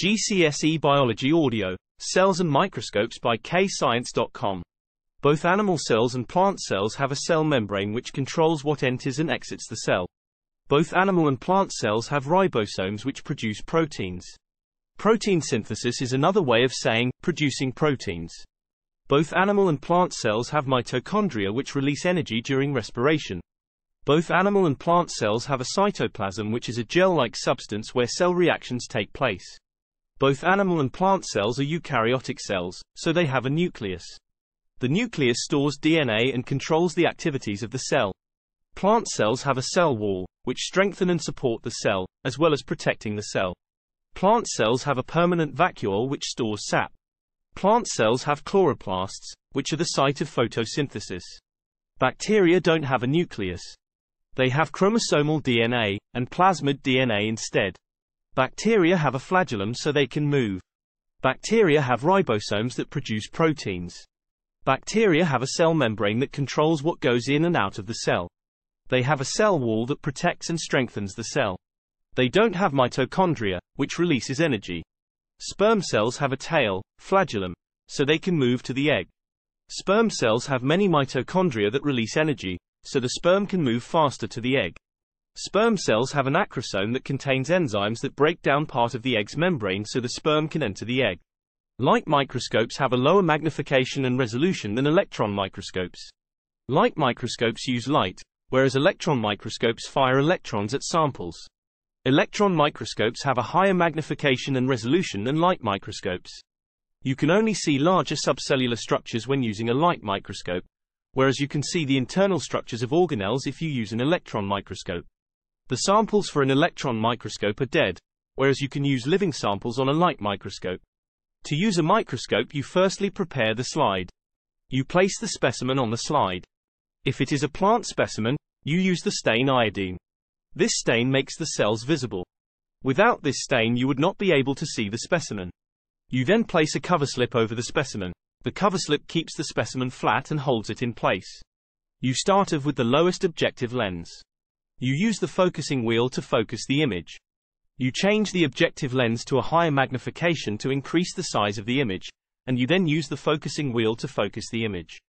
GCSE Biology Audio, Cells and Microscopes by KayScience.com. Both animal cells and plant cells have a cell membrane which controls what enters and exits the cell. Both animal and plant cells have ribosomes which produce proteins. Protein synthesis is another way of saying producing proteins. Both animal and plant cells have mitochondria which release energy during respiration. Both animal and plant cells have a cytoplasm which is a gel-like substance where cell reactions take place. Both animal and plant cells are eukaryotic cells, so they have a nucleus. The nucleus stores DNA and controls the activities of the cell. Plant cells have a cell wall, which strengthen and support the cell, as well as protecting the cell. Plant cells have a permanent vacuole which stores sap. Plant cells have chloroplasts, which are the site of photosynthesis. Bacteria don't have a nucleus. They have chromosomal DNA, and plasmid DNA instead. Bacteria have a flagellum so they can move. Bacteria have ribosomes that produce proteins. Bacteria have a cell membrane that controls what goes in and out of the cell. They have a cell wall that protects and strengthens the cell. They don't have mitochondria, which releases energy. Sperm cells have a tail, flagellum, so they can move to the egg. Sperm cells have many mitochondria that release energy, so the sperm can move faster to the egg. Sperm cells have an acrosome that contains enzymes that break down part of the egg's membrane so the sperm can enter the egg. Light microscopes have a lower magnification and resolution than electron microscopes. Light microscopes use light, whereas electron microscopes fire electrons at samples. Electron microscopes have a higher magnification and resolution than light microscopes. You can only see larger subcellular structures when using a light microscope, whereas you can see the internal structures of organelles if you use an electron microscope. The samples for an electron microscope are dead, whereas you can use living samples on a light microscope. To use a microscope you firstly prepare the slide. You place the specimen on the slide. If it is a plant specimen, you use the stain iodine. This stain makes the cells visible. Without this stain you would not be able to see the specimen. You then place a cover slip over the specimen. The cover slip keeps the specimen flat and holds it in place. You start off with the lowest objective lens. You use the focusing wheel to focus the image. You change the objective lens to a higher magnification to increase the size of the image, and you then use the focusing wheel to focus the image.